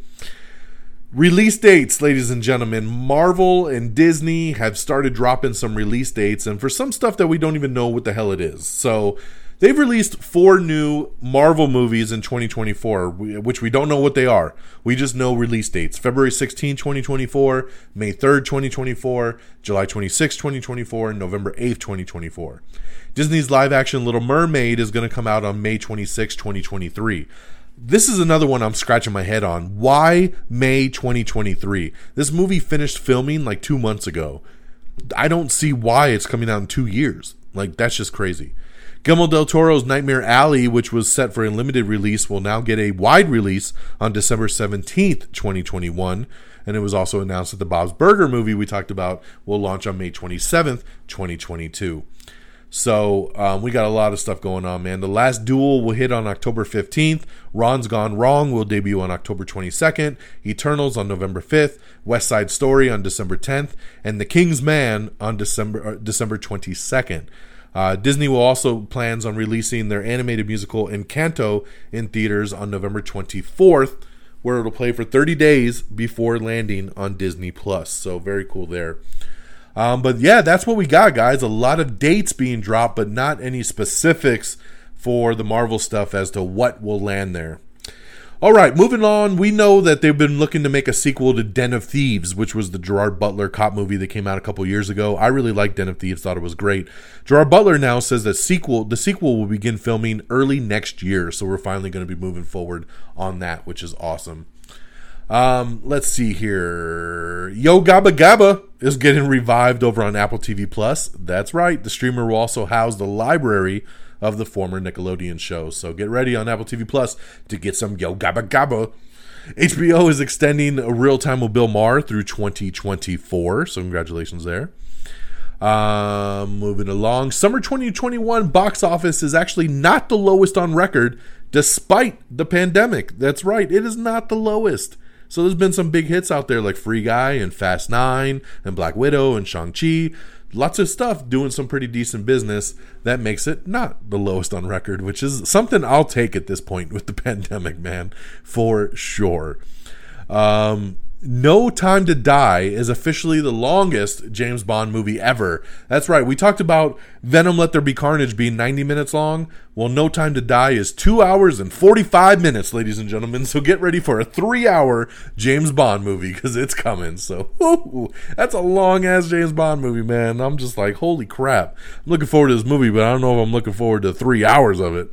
Release dates, ladies and gentlemen. Marvel and Disney have started dropping some release dates, and for some stuff that we don't even know what the hell it is. So they've released four new Marvel movies in 2024, which we don't know what they are. We just know release dates February 16, 2024, May 3rd, 2024, July 26, 2024, and November 8th, 2024. Disney's live action Little Mermaid is going to come out on May 26, 2023 this is another one I'm scratching my head on. Why May 2023? This movie finished filming like two months ago. I don't see why it's coming out in two years. Like, that's just crazy. Guillermo del Toro's Nightmare Alley, which was set for a limited release, will now get a wide release on December 17th, 2021. And it was also announced that the Bob's Burger movie we talked about will launch on May 27th, 2022. So um, we got a lot of stuff going on, man. The last duel will hit on October 15th. Ron's Gone Wrong will debut on October 22nd. Eternals on November 5th. West Side Story on December 10th, and The King's Man on December uh, December 22nd. Uh, Disney will also plans on releasing their animated musical Encanto in theaters on November 24th, where it'll play for 30 days before landing on Disney Plus. So very cool there. Um, but yeah, that's what we got, guys. A lot of dates being dropped, but not any specifics for the Marvel stuff as to what will land there. All right, moving on. We know that they've been looking to make a sequel to Den of Thieves, which was the Gerard Butler cop movie that came out a couple years ago. I really liked Den of Thieves; thought it was great. Gerard Butler now says that sequel, the sequel, will begin filming early next year. So we're finally going to be moving forward on that, which is awesome. Um, let's see here. Yo Gabba Gabba is getting revived over on Apple TV Plus. That's right. The streamer will also house the library of the former Nickelodeon shows. So get ready on Apple TV Plus to get some Yo Gabba Gabba. HBO is extending real time with Bill Maher through 2024. So congratulations there. Um, moving along, summer 2021 box office is actually not the lowest on record, despite the pandemic. That's right, it is not the lowest. So there's been some big hits out there like Free Guy and Fast Nine and Black Widow and Shang-Chi. Lots of stuff doing some pretty decent business that makes it not the lowest on record, which is something I'll take at this point with the pandemic, man, for sure. Um, no Time to Die is officially the longest James Bond movie ever. That's right. We talked about Venom Let There Be Carnage being 90 minutes long. Well, No Time to Die is 2 hours and 45 minutes, ladies and gentlemen. So get ready for a 3-hour James Bond movie cuz it's coming. So, that's a long ass James Bond movie, man. I'm just like, "Holy crap." I'm looking forward to this movie, but I don't know if I'm looking forward to 3 hours of it.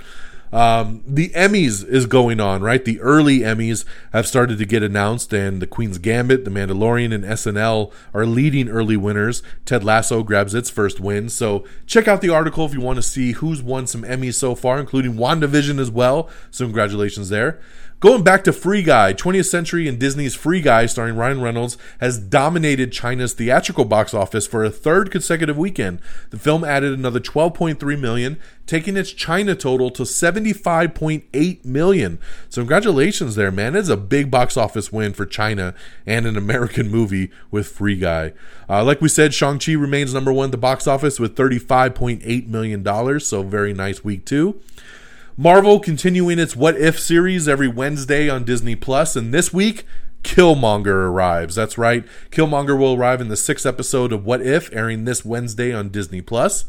Um, the Emmys is going on, right? The early Emmys have started to get announced, and The Queen's Gambit, The Mandalorian, and SNL are leading early winners. Ted Lasso grabs its first win. So check out the article if you want to see who's won some Emmys so far, including WandaVision as well. So congratulations there. Going back to Free Guy, 20th Century and Disney's Free Guy, starring Ryan Reynolds, has dominated China's theatrical box office for a third consecutive weekend. The film added another 12.3 million, taking its China total to 75.8 million. So congratulations there, man. It's a big box office win for China and an American movie with Free Guy. Uh, like we said, Shang-Chi remains number one at the box office with $35.8 million, so very nice week too. Marvel continuing its What If series every Wednesday on Disney Plus, and this week Killmonger arrives. That's right, Killmonger will arrive in the sixth episode of What If, airing this Wednesday on Disney Plus.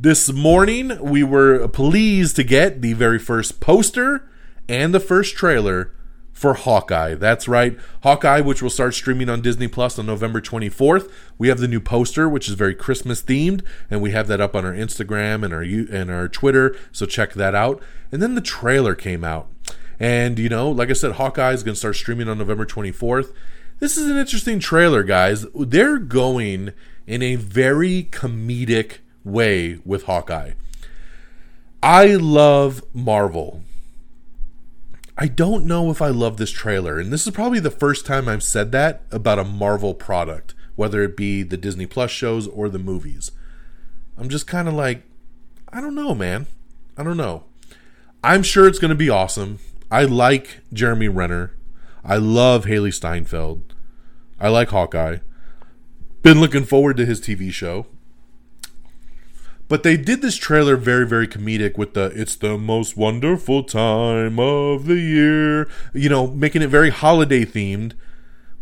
This morning, we were pleased to get the very first poster and the first trailer for Hawkeye. That's right, Hawkeye, which will start streaming on Disney Plus on November 24th. We have the new poster, which is very Christmas themed, and we have that up on our Instagram and our and our Twitter. So check that out. And then the trailer came out, and you know, like I said, Hawkeye is going to start streaming on November 24th. This is an interesting trailer, guys. They're going in a very comedic way with Hawkeye. I love Marvel. I don't know if I love this trailer, and this is probably the first time I've said that about a Marvel product, whether it be the Disney Plus shows or the movies. I'm just kind of like, I don't know, man. I don't know. I'm sure it's going to be awesome. I like Jeremy Renner. I love Hailee Steinfeld. I like Hawkeye. Been looking forward to his TV show. But they did this trailer very, very comedic with the it's the most wonderful time of the year, you know, making it very holiday themed.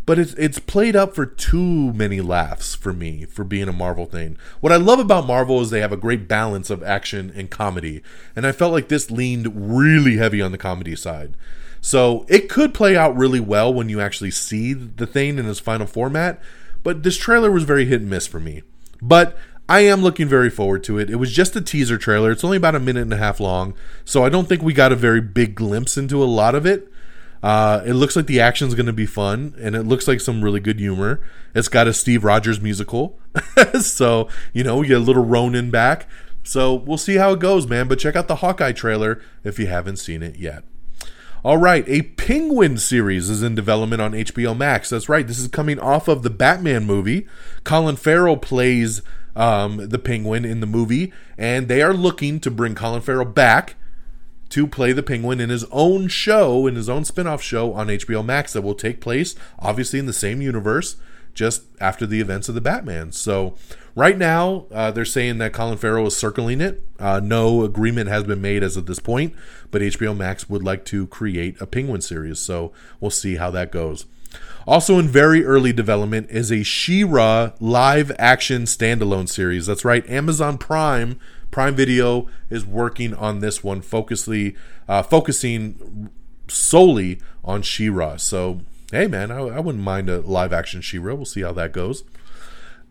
But it's it's played up for too many laughs for me for being a Marvel thing. What I love about Marvel is they have a great balance of action and comedy, and I felt like this leaned really heavy on the comedy side. So it could play out really well when you actually see the thing in its final format, but this trailer was very hit and miss for me. But I am looking very forward to it. It was just a teaser trailer. It's only about a minute and a half long, so I don't think we got a very big glimpse into a lot of it. Uh, it looks like the action's going to be fun, and it looks like some really good humor. It's got a Steve Rogers musical, so you know we get a little Ronin back. So we'll see how it goes, man. But check out the Hawkeye trailer if you haven't seen it yet. All right, a Penguin series is in development on HBO Max. That's right, this is coming off of the Batman movie. Colin Farrell plays um, the Penguin in the movie, and they are looking to bring Colin Farrell back to play the Penguin in his own show, in his own spin off show on HBO Max that will take place, obviously, in the same universe, just after the events of the Batman. So, right now, uh, they're saying that Colin Farrell is circling it. Uh, no agreement has been made as of this point, but HBO Max would like to create a Penguin series. So, we'll see how that goes. Also, in very early development is a She-Ra live action standalone series. That's right, Amazon Prime Prime Video is working on this one, focusly uh, focusing solely on She-Ra. So, hey man, I, I wouldn't mind a live action She-Ra. We'll see how that goes.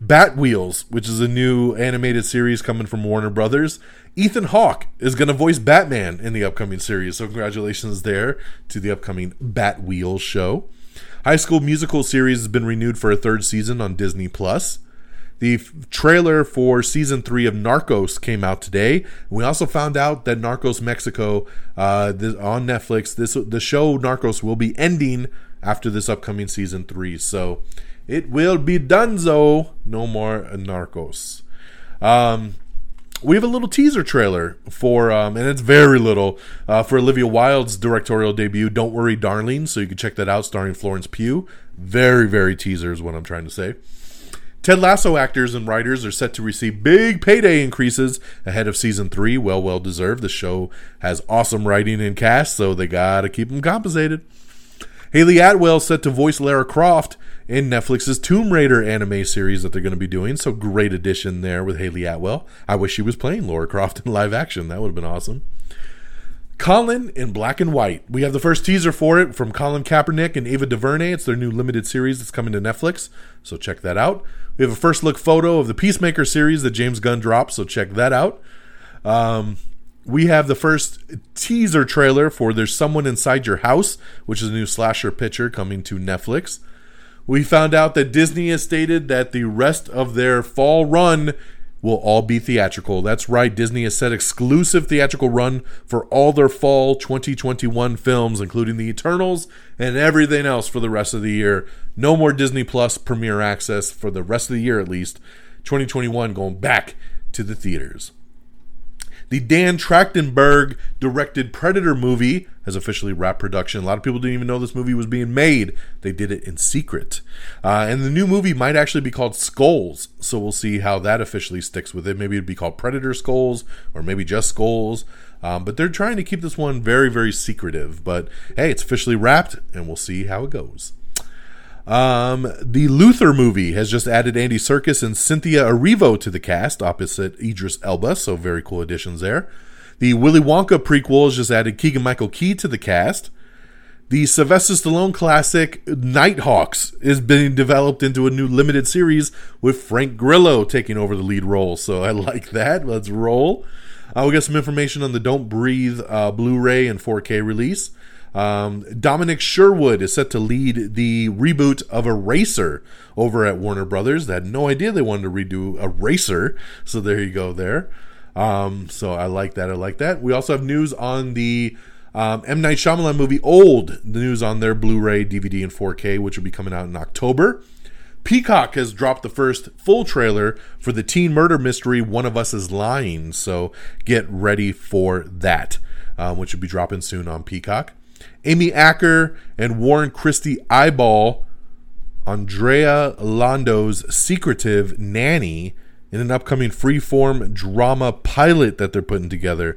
Bat Wheels, which is a new animated series coming from Warner Brothers. Ethan Hawke is going to voice Batman in the upcoming series, so congratulations there to the upcoming Bat Wheels show. High School Musical series has been renewed for a third season on Disney Plus. The f- trailer for season three of Narcos came out today. We also found out that Narcos Mexico uh, this, on Netflix, this the show Narcos will be ending after this upcoming season three. So it will be donezo. No more Narcos. Um, we have a little teaser trailer for, um, and it's very little, uh, for Olivia Wilde's directorial debut, Don't Worry, Darling. So you can check that out, starring Florence Pugh. Very, very teaser is what I'm trying to say. Ted Lasso actors and writers are set to receive big payday increases ahead of season three. Well, well deserved. The show has awesome writing and cast, so they gotta keep them compensated. Hayley Atwell set to voice Lara Croft in Netflix's Tomb Raider anime series that they're going to be doing. So great addition there with Hayley Atwell. I wish she was playing Laura Croft in live action. That would have been awesome. Colin in black and white. We have the first teaser for it from Colin Kaepernick and Ava DuVernay. It's their new limited series that's coming to Netflix, so check that out. We have a first look photo of the Peacemaker series that James Gunn dropped, so check that out. Um, we have the first teaser trailer for There's Someone Inside Your House, which is a new slasher picture coming to Netflix. We found out that Disney has stated that the rest of their fall run will all be theatrical. That's right, Disney has set exclusive theatrical run for all their fall 2021 films, including The Eternals and everything else for the rest of the year. No more Disney Plus premiere access for the rest of the year at least. 2021 going back to the theaters. The Dan Trachtenberg directed Predator movie has officially wrapped production. A lot of people didn't even know this movie was being made. They did it in secret. Uh, and the new movie might actually be called Skulls. So we'll see how that officially sticks with it. Maybe it'd be called Predator Skulls or maybe just Skulls. Um, but they're trying to keep this one very, very secretive. But hey, it's officially wrapped and we'll see how it goes. Um, the Luther movie has just added Andy Serkis and Cynthia Erivo to the cast opposite Idris Elba, so very cool additions there. The Willy Wonka prequel has just added Keegan Michael Key to the cast. The Sylvester Stallone classic Nighthawks is being developed into a new limited series with Frank Grillo taking over the lead role. So I like that. Let's roll. Uh, we got some information on the Don't Breathe uh, Blu ray and 4K release. Um, Dominic Sherwood is set to lead the reboot of Eraser over at Warner Brothers. They had no idea they wanted to redo Eraser, so there you go there. Um, so I like that. I like that. We also have news on the um, M Night Shyamalan movie Old. The news on their Blu-ray, DVD, and 4K, which will be coming out in October. Peacock has dropped the first full trailer for the teen murder mystery One of Us is Lying, so get ready for that, um, which will be dropping soon on Peacock. Amy Acker and Warren Christie eyeball Andrea Londo's secretive nanny in an upcoming freeform drama pilot that they're putting together.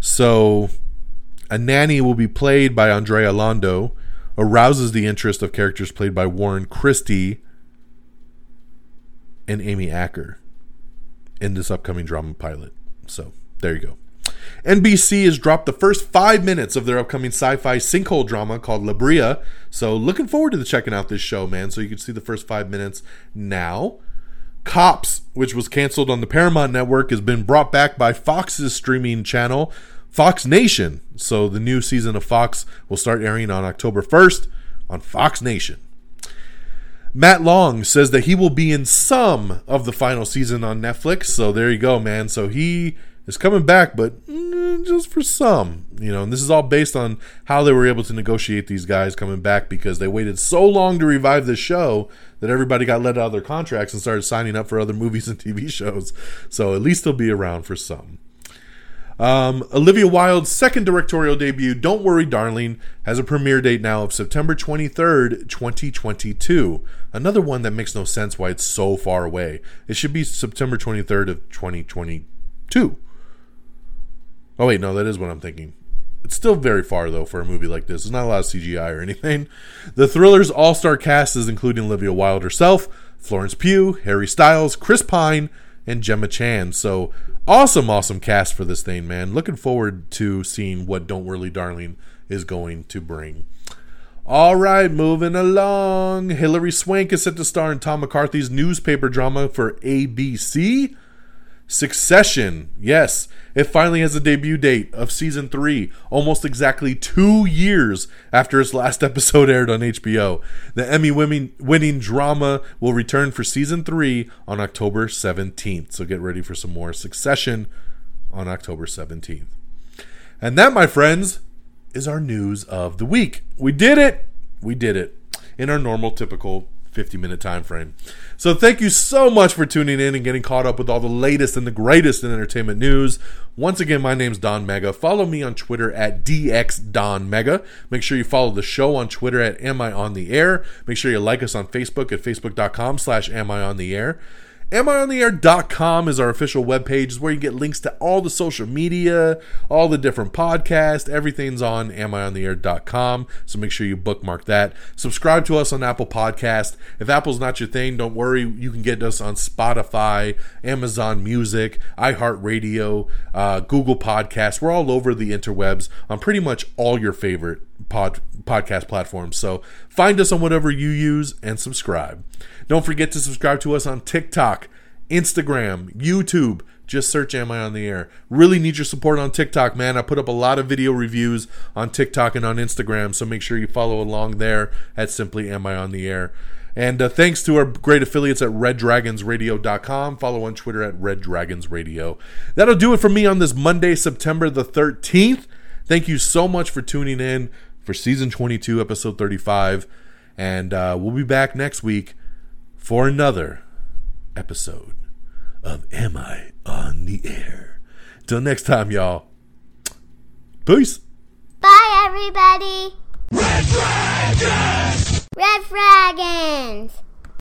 So, a nanny will be played by Andrea Londo, arouses the interest of characters played by Warren Christie and Amy Acker in this upcoming drama pilot. So, there you go. NBC has dropped the first five minutes of their upcoming sci-fi sinkhole drama called La Brea. So looking forward to the checking out this show, man. So you can see the first five minutes now. Cops, which was canceled on the Paramount Network, has been brought back by Fox's streaming channel, Fox Nation. So the new season of Fox will start airing on October 1st on Fox Nation. Matt Long says that he will be in some of the final season on Netflix. So there you go, man. So he is coming back, but mm, just for some, you know. And this is all based on how they were able to negotiate these guys coming back because they waited so long to revive this show that everybody got let out of their contracts and started signing up for other movies and TV shows. So at least they'll be around for some. Um, Olivia Wilde's second directorial debut, Don't Worry Darling, has a premiere date now of September 23rd, 2022. Another one that makes no sense why it's so far away. It should be September 23rd of 2022. Oh wait, no, that is what I'm thinking. It's still very far though for a movie like this. There's not a lot of CGI or anything. The thriller's all-star cast is including Olivia Wilde herself, Florence Pugh, Harry Styles, Chris Pine, and Gemma Chan. So awesome, awesome cast for this thing, man. Looking forward to seeing what Don't Worry Darling is going to bring. All right, moving along. Hilary Swank is set to star in Tom McCarthy's newspaper drama for ABC. Succession, yes, it finally has a debut date of season three, almost exactly two years after its last episode aired on HBO. The Emmy winning drama will return for season three on October 17th. So get ready for some more Succession on October 17th. And that, my friends, is our news of the week. We did it! We did it in our normal, typical 50 minute time frame. So thank you so much for tuning in and getting caught up with all the latest and the greatest in entertainment news. Once again, my name's Don Mega. Follow me on Twitter at DXDonMega. Make sure you follow the show on Twitter at Am I On The Air. Make sure you like us on Facebook at Facebook.com slash Am I On The Air. AmIOnTheAir.com is our official webpage, is where you get links to all the social media, all the different podcasts. Everything's on AmIOnTheAir.com, so make sure you bookmark that. Subscribe to us on Apple Podcast. If Apple's not your thing, don't worry. You can get us on Spotify, Amazon Music, iHeartRadio, uh, Google Podcasts. We're all over the interwebs on pretty much all your favorite pod, podcast platforms. So find us on whatever you use and subscribe. Don't forget to subscribe to us on TikTok Instagram, YouTube. Just search Am I on the Air. Really need your support on TikTok, man. I put up a lot of video reviews on TikTok and on Instagram, so make sure you follow along there at Simply Am I on the Air. And uh, thanks to our great affiliates at reddragonsradio.com. Follow on Twitter at reddragonsradio. That'll do it for me on this Monday, September the 13th. Thank you so much for tuning in for season 22, episode 35. And uh, we'll be back next week for another episode of Am I on the Air? Till next time, y'all. Peace. Bye, everybody. Red Dragon! Red Dragon!